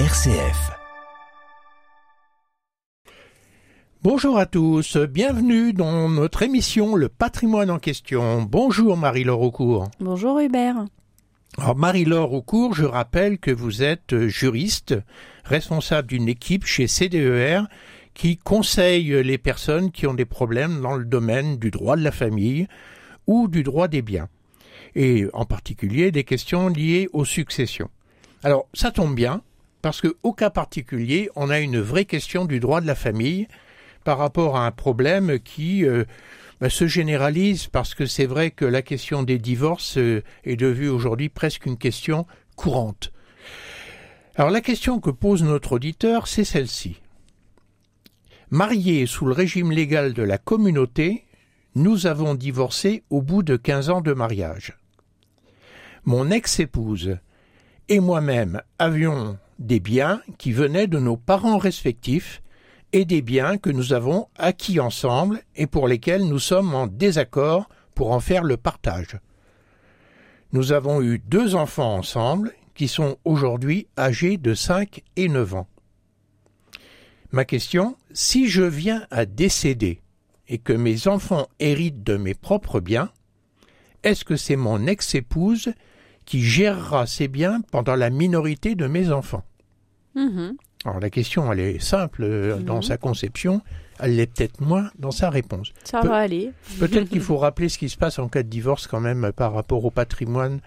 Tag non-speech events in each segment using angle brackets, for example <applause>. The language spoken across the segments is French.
RCF. Bonjour à tous, bienvenue dans notre émission Le patrimoine en question. Bonjour Marie-Laure Aucourt. Bonjour Hubert. Alors Marie-Laure Aucourt, je rappelle que vous êtes juriste, responsable d'une équipe chez CDER qui conseille les personnes qui ont des problèmes dans le domaine du droit de la famille ou du droit des biens, et en particulier des questions liées aux successions. Alors ça tombe bien, parce qu'au cas particulier, on a une vraie question du droit de la famille par rapport à un problème qui euh, bah, se généralise parce que c'est vrai que la question des divorces euh, est devenue aujourd'hui presque une question courante. Alors la question que pose notre auditeur, c'est celle-ci. Mariés sous le régime légal de la communauté, nous avons divorcé au bout de quinze ans de mariage. Mon ex-épouse et moi-même avions des biens qui venaient de nos parents respectifs et des biens que nous avons acquis ensemble et pour lesquels nous sommes en désaccord pour en faire le partage. Nous avons eu deux enfants ensemble qui sont aujourd'hui âgés de 5 et 9 ans. Ma question, si je viens à décéder et que mes enfants héritent de mes propres biens, est-ce que c'est mon ex-épouse qui gérera ces biens pendant la minorité de mes enfants Mhm. Alors la question, elle est simple euh, dans Mhm. sa conception, elle l'est peut-être moins dans sa réponse. Ça Pe- va aller. Peut-être qu'il faut rappeler ce qui se passe en cas de divorce quand même par rapport au patrimoine.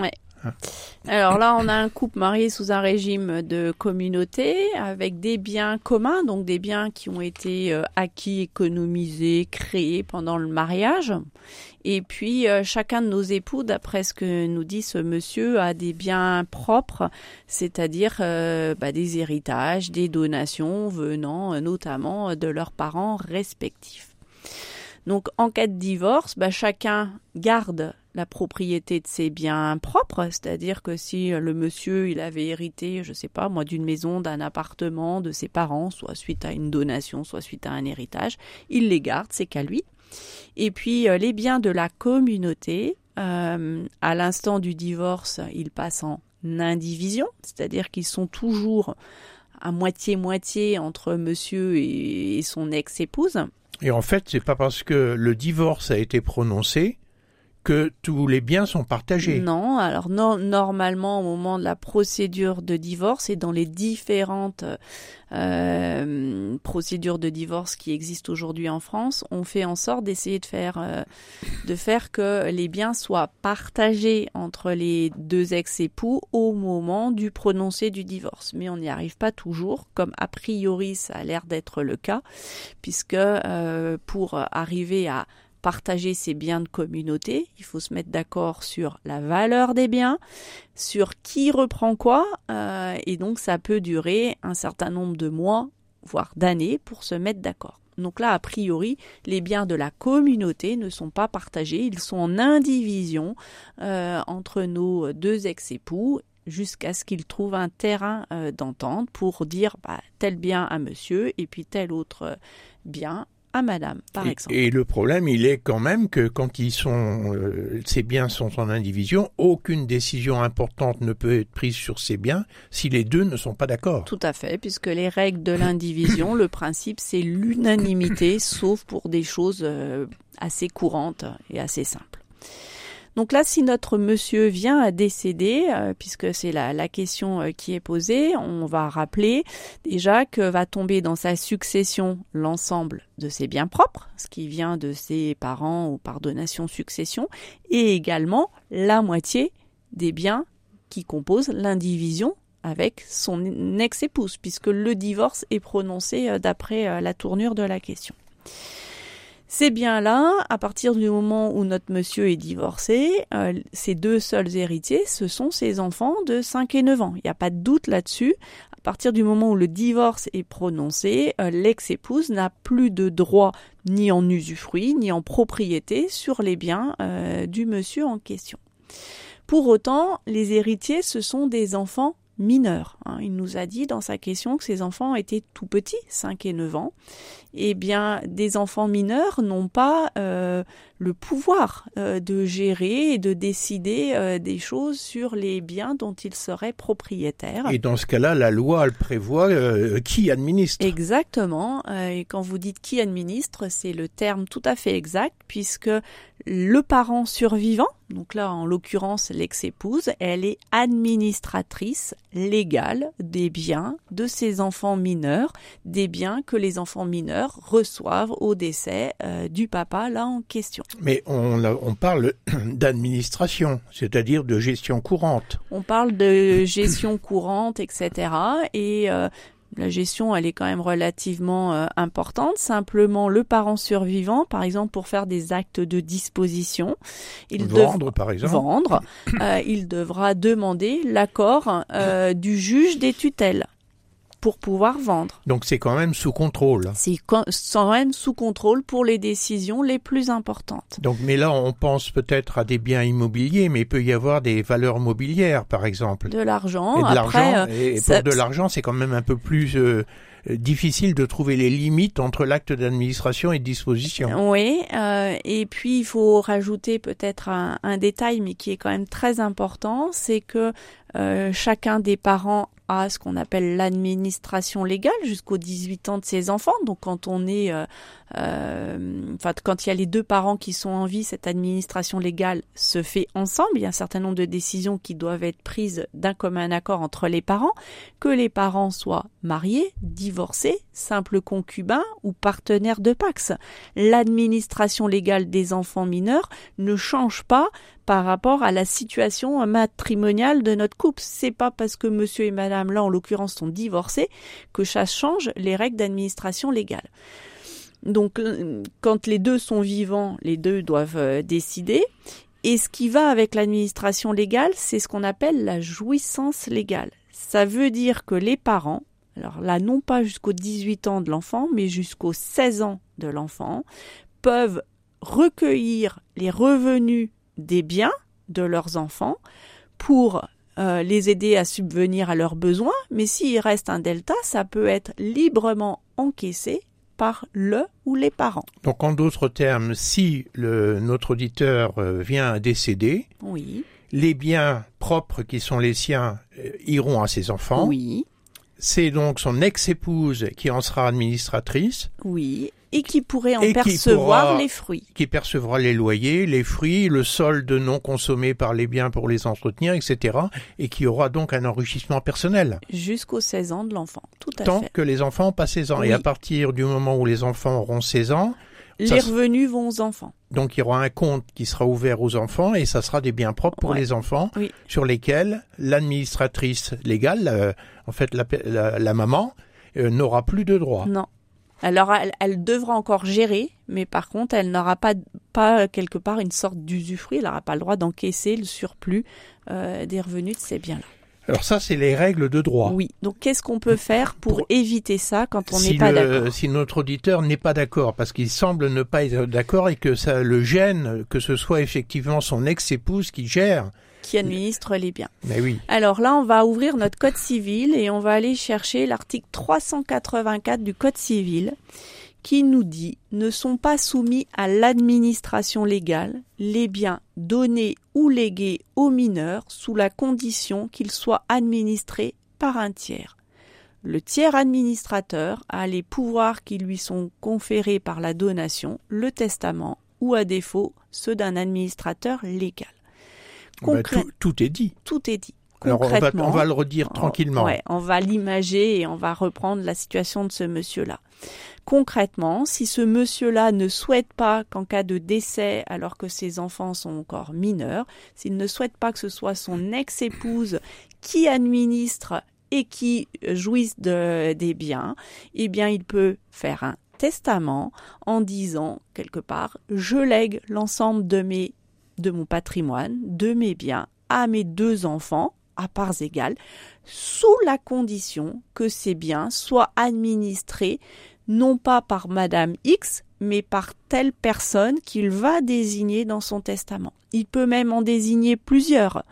Ouais. Alors là, on a un couple marié sous un régime de communauté avec des biens communs, donc des biens qui ont été euh, acquis, économisés, créés pendant le mariage. Et puis, euh, chacun de nos époux, d'après ce que nous dit ce monsieur, a des biens propres, c'est-à-dire euh, bah, des héritages, des donations venant notamment de leurs parents respectifs. Donc, en cas de divorce, bah, chacun garde la propriété de ses biens propres, c'est-à-dire que si le monsieur il avait hérité, je sais pas moi, d'une maison, d'un appartement de ses parents, soit suite à une donation, soit suite à un héritage, il les garde, c'est qu'à lui. Et puis euh, les biens de la communauté, euh, à l'instant du divorce, ils passent en indivision, c'est-à-dire qu'ils sont toujours à moitié-moitié entre monsieur et, et son ex-épouse. Et en fait, c'est pas parce que le divorce a été prononcé que tous les biens sont partagés. Non, alors no- normalement au moment de la procédure de divorce et dans les différentes euh, procédures de divorce qui existent aujourd'hui en France, on fait en sorte d'essayer de faire euh, de faire que les biens soient partagés entre les deux ex-époux au moment du prononcé du divorce. Mais on n'y arrive pas toujours, comme a priori ça a l'air d'être le cas, puisque euh, pour arriver à partager ses biens de communauté. Il faut se mettre d'accord sur la valeur des biens, sur qui reprend quoi, euh, et donc ça peut durer un certain nombre de mois, voire d'années, pour se mettre d'accord. Donc là, a priori, les biens de la communauté ne sont pas partagés, ils sont en indivision euh, entre nos deux ex-époux jusqu'à ce qu'ils trouvent un terrain euh, d'entente pour dire bah, tel bien à monsieur et puis tel autre bien à madame, par Et, exemple. et le problème, il est quand même que quand ils sont, euh, ces biens sont en indivision, aucune décision importante ne peut être prise sur ces biens si les deux ne sont pas d'accord. Tout à fait, puisque les règles de l'indivision, le principe, c'est l'unanimité, sauf pour des choses euh, assez courantes et assez simples. Donc là, si notre monsieur vient à décéder, euh, puisque c'est la, la question euh, qui est posée, on va rappeler déjà que va tomber dans sa succession l'ensemble de ses biens propres, ce qui vient de ses parents ou par donation succession, et également la moitié des biens qui composent l'indivision avec son ex-épouse, puisque le divorce est prononcé euh, d'après la tournure de la question. Ces biens-là, à partir du moment où notre monsieur est divorcé, euh, ses deux seuls héritiers, ce sont ses enfants de 5 et 9 ans. Il n'y a pas de doute là-dessus. À partir du moment où le divorce est prononcé, euh, l'ex-épouse n'a plus de droit ni en usufruit, ni en propriété sur les biens euh, du monsieur en question. Pour autant, les héritiers, ce sont des enfants mineurs. Hein. Il nous a dit dans sa question que ses enfants étaient tout petits, 5 et 9 ans. Eh bien, des enfants mineurs n'ont pas euh, le pouvoir euh, de gérer et de décider euh, des choses sur les biens dont ils seraient propriétaires. Et dans ce cas-là, la loi elle prévoit qui administre. Exactement. et quand vous dites qui administre, c'est le terme tout à fait exact, puisque le parent survivant, donc là en l'occurrence l'ex-épouse, elle est administratrice légale des biens de ses enfants mineurs, des biens que les enfants mineurs reçoivent au décès euh, du papa là en question. Mais on, on parle <clears throat> d'administration, c'est-à-dire de gestion courante. On parle de gestion courante, etc. Et euh, la gestion, elle est quand même relativement euh, importante. Simplement, le parent survivant, par exemple, pour faire des actes de disposition, il vendre, par exemple, vendre, euh, il devra demander l'accord euh, du juge des tutelles pour pouvoir vendre. Donc c'est quand même sous contrôle. C'est quand même sous contrôle pour les décisions les plus importantes. Donc mais là on pense peut-être à des biens immobiliers, mais il peut y avoir des valeurs mobilières par exemple. De l'argent. Et de l'argent. Et, pour de l'argent c'est quand même un peu plus euh, difficile de trouver les limites entre l'acte d'administration et de disposition. Oui, euh, et puis il faut rajouter peut-être un, un, détail, mais qui est quand même très important, c'est que euh, chacun des parents à ce qu'on appelle l'administration légale jusqu'aux 18 ans de ses enfants. Donc quand on est, euh, enfin quand il y a les deux parents qui sont en vie, cette administration légale se fait ensemble. Il y a un certain nombre de décisions qui doivent être prises d'un commun accord entre les parents, que les parents soient mariés, divorcés, simples concubins ou partenaires de Pax. L'administration légale des enfants mineurs ne change pas par rapport à la situation matrimoniale de notre couple. C'est pas parce que monsieur et madame là en l'occurrence sont divorcés que ça change les règles d'administration légale. Donc euh, quand les deux sont vivants, les deux doivent euh, décider. Et ce qui va avec l'administration légale, c'est ce qu'on appelle la jouissance légale. Ça veut dire que les parents, alors là non pas jusqu'aux 18 ans de l'enfant, mais jusqu'aux 16 ans de l'enfant, peuvent recueillir les revenus des biens de leurs enfants pour euh, les aider à subvenir à leurs besoins, mais s'il reste un delta, ça peut être librement encaissé par le ou les parents. Donc en d'autres termes, si le, notre auditeur euh, vient à décéder, oui. les biens propres qui sont les siens euh, iront à ses enfants. Oui. C'est donc son ex-épouse qui en sera administratrice. Oui, et qui pourrait en percevoir les fruits. Qui percevra les loyers, les fruits, le solde non consommé par les biens pour les entretenir, etc. Et qui aura donc un enrichissement personnel. Jusqu'aux 16 ans de l'enfant, tout à Tant fait. que les enfants ont pas 16 ans. Et à partir du moment où les enfants auront 16 ans, les revenus vont aux enfants. Donc il y aura un compte qui sera ouvert aux enfants et ça sera des biens propres pour les enfants sur lesquels l'administratrice légale, euh, en fait la, la, maman, euh, n'aura plus de droit. Non. Alors elle, elle, devra encore gérer, mais par contre elle n'aura pas, pas quelque part une sorte d'usufruit, elle n'aura pas le droit d'encaisser le surplus euh, des revenus de ces biens-là. Alors ça, c'est les règles de droit. Oui. Donc qu'est-ce qu'on peut faire pour, éviter ça quand on n'est pas d'accord Si notre auditeur n'est pas d'accord, parce qu'il semble ne pas être d'accord et que ça le gêne, que ce soit effectivement son ex-épouse qui gère qui administre les biens. Mais oui. Alors là, on va ouvrir notre code civil et on va aller chercher l'article 384 du code civil qui nous dit ne sont pas soumis à l'administration légale les biens donnés ou légués aux mineurs sous la condition qu'ils soient administrés par un tiers. Le tiers administrateur a les pouvoirs qui lui sont conférés par la donation, le testament ou à défaut ceux d'un administrateur légal. Bah, tout, est dit. Tout est dit. Alors on va, on va, le redire tranquillement. Ouais, on va l'imager et on va reprendre la situation de ce monsieur-là. Concrètement, si ce monsieur-là ne souhaite pas qu'en cas de décès, alors que ses enfants sont encore mineurs, s'il ne souhaite pas que ce soit son ex-épouse qui administre et qui jouisse de, des biens, eh bien il peut faire un testament en disant quelque part je lègue l'ensemble de mes de mon patrimoine, de mes biens à mes deux enfants à parts égales, sous la condition que ces biens soient administrés non pas par Madame X, mais par telle personne qu'il va désigner dans son testament. Il peut même en désigner plusieurs.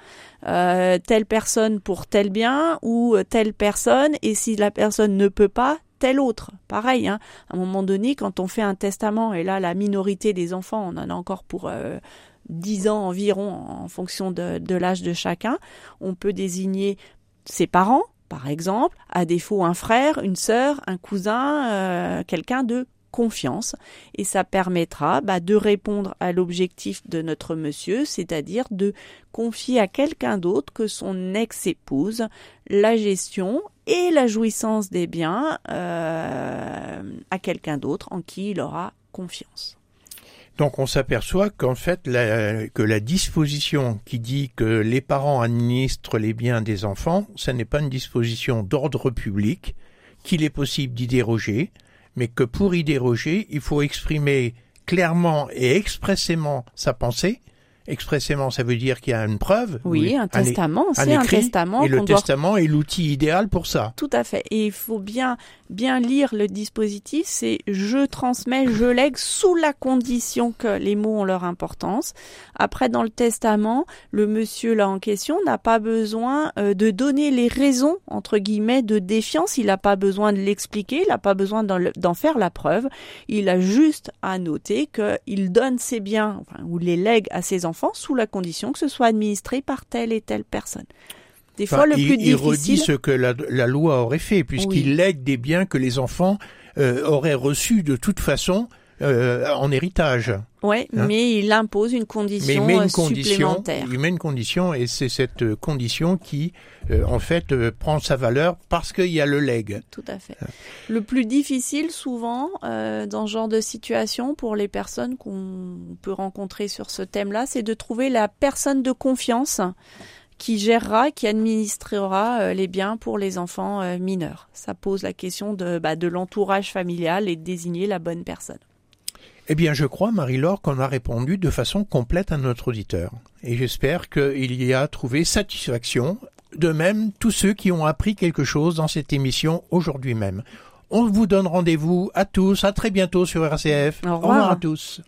Euh, telle personne pour tel bien ou telle personne, et si la personne ne peut pas, telle autre. Pareil, hein. à un moment donné, quand on fait un testament, et là la minorité des enfants, on en a encore pour euh, 10 ans environ en fonction de, de l'âge de chacun, on peut désigner ses parents, par exemple, à défaut un frère, une sœur, un cousin, euh, quelqu'un de confiance et ça permettra bah, de répondre à l'objectif de notre monsieur, c'est-à-dire de confier à quelqu'un d'autre que son ex-épouse la gestion et la jouissance des biens euh, à quelqu'un d'autre en qui il aura confiance. Donc on s'aperçoit qu'en fait que la disposition qui dit que les parents administrent les biens des enfants, ce n'est pas une disposition d'ordre public, qu'il est possible d'y déroger, mais que pour y déroger, il faut exprimer clairement et expressément sa pensée, expressément, ça veut dire qu'il y a une preuve. Oui, un testament, c'est un testament. Et le testament est l'outil idéal pour ça. Tout à fait. Et il faut bien, bien lire le dispositif. C'est je transmets, je lègue sous la condition que les mots ont leur importance. Après, dans le testament, le monsieur là en question n'a pas besoin euh, de donner les raisons entre guillemets de défiance. Il n'a pas besoin de l'expliquer. Il n'a pas besoin d'en faire la preuve. Il a juste à noter qu'il donne ses biens enfin, ou les lègue à ses enfants sous la condition que ce soit administré par telle et telle personne. Des fois, le plus il, difficile... il redit ce que la, loi aurait fait, puisqu'il lègue des biens que les enfants euh, auraient reçus de toute façon euh, en héritage. Oui, hein? mais il impose une condition mais il met une supplémentaire. Condition, il met une condition et c'est cette euh, condition qui, euh, en fait, euh, prend sa valeur parce qu'il y a le legs. Tout à fait. Hein? Le plus difficile, souvent, dans ce genre de situation, pour les personnes qu'on peut rencontrer sur ce thème-là, c'est de trouver la personne de confiance qui gérera, qui administrera les biens pour les enfants mineurs. Ça pose la question de, bah, de l'entourage familial et de désigner la bonne personne. Eh bien, je crois, Marie-Laure, qu'on a répondu de façon complète à notre auditeur. Et j'espère qu'il y a trouvé satisfaction. De même, tous ceux qui ont appris quelque chose dans cette émission aujourd'hui même. On vous donne rendez-vous à tous, à très bientôt sur RCF. Au revoir, Au revoir à tous.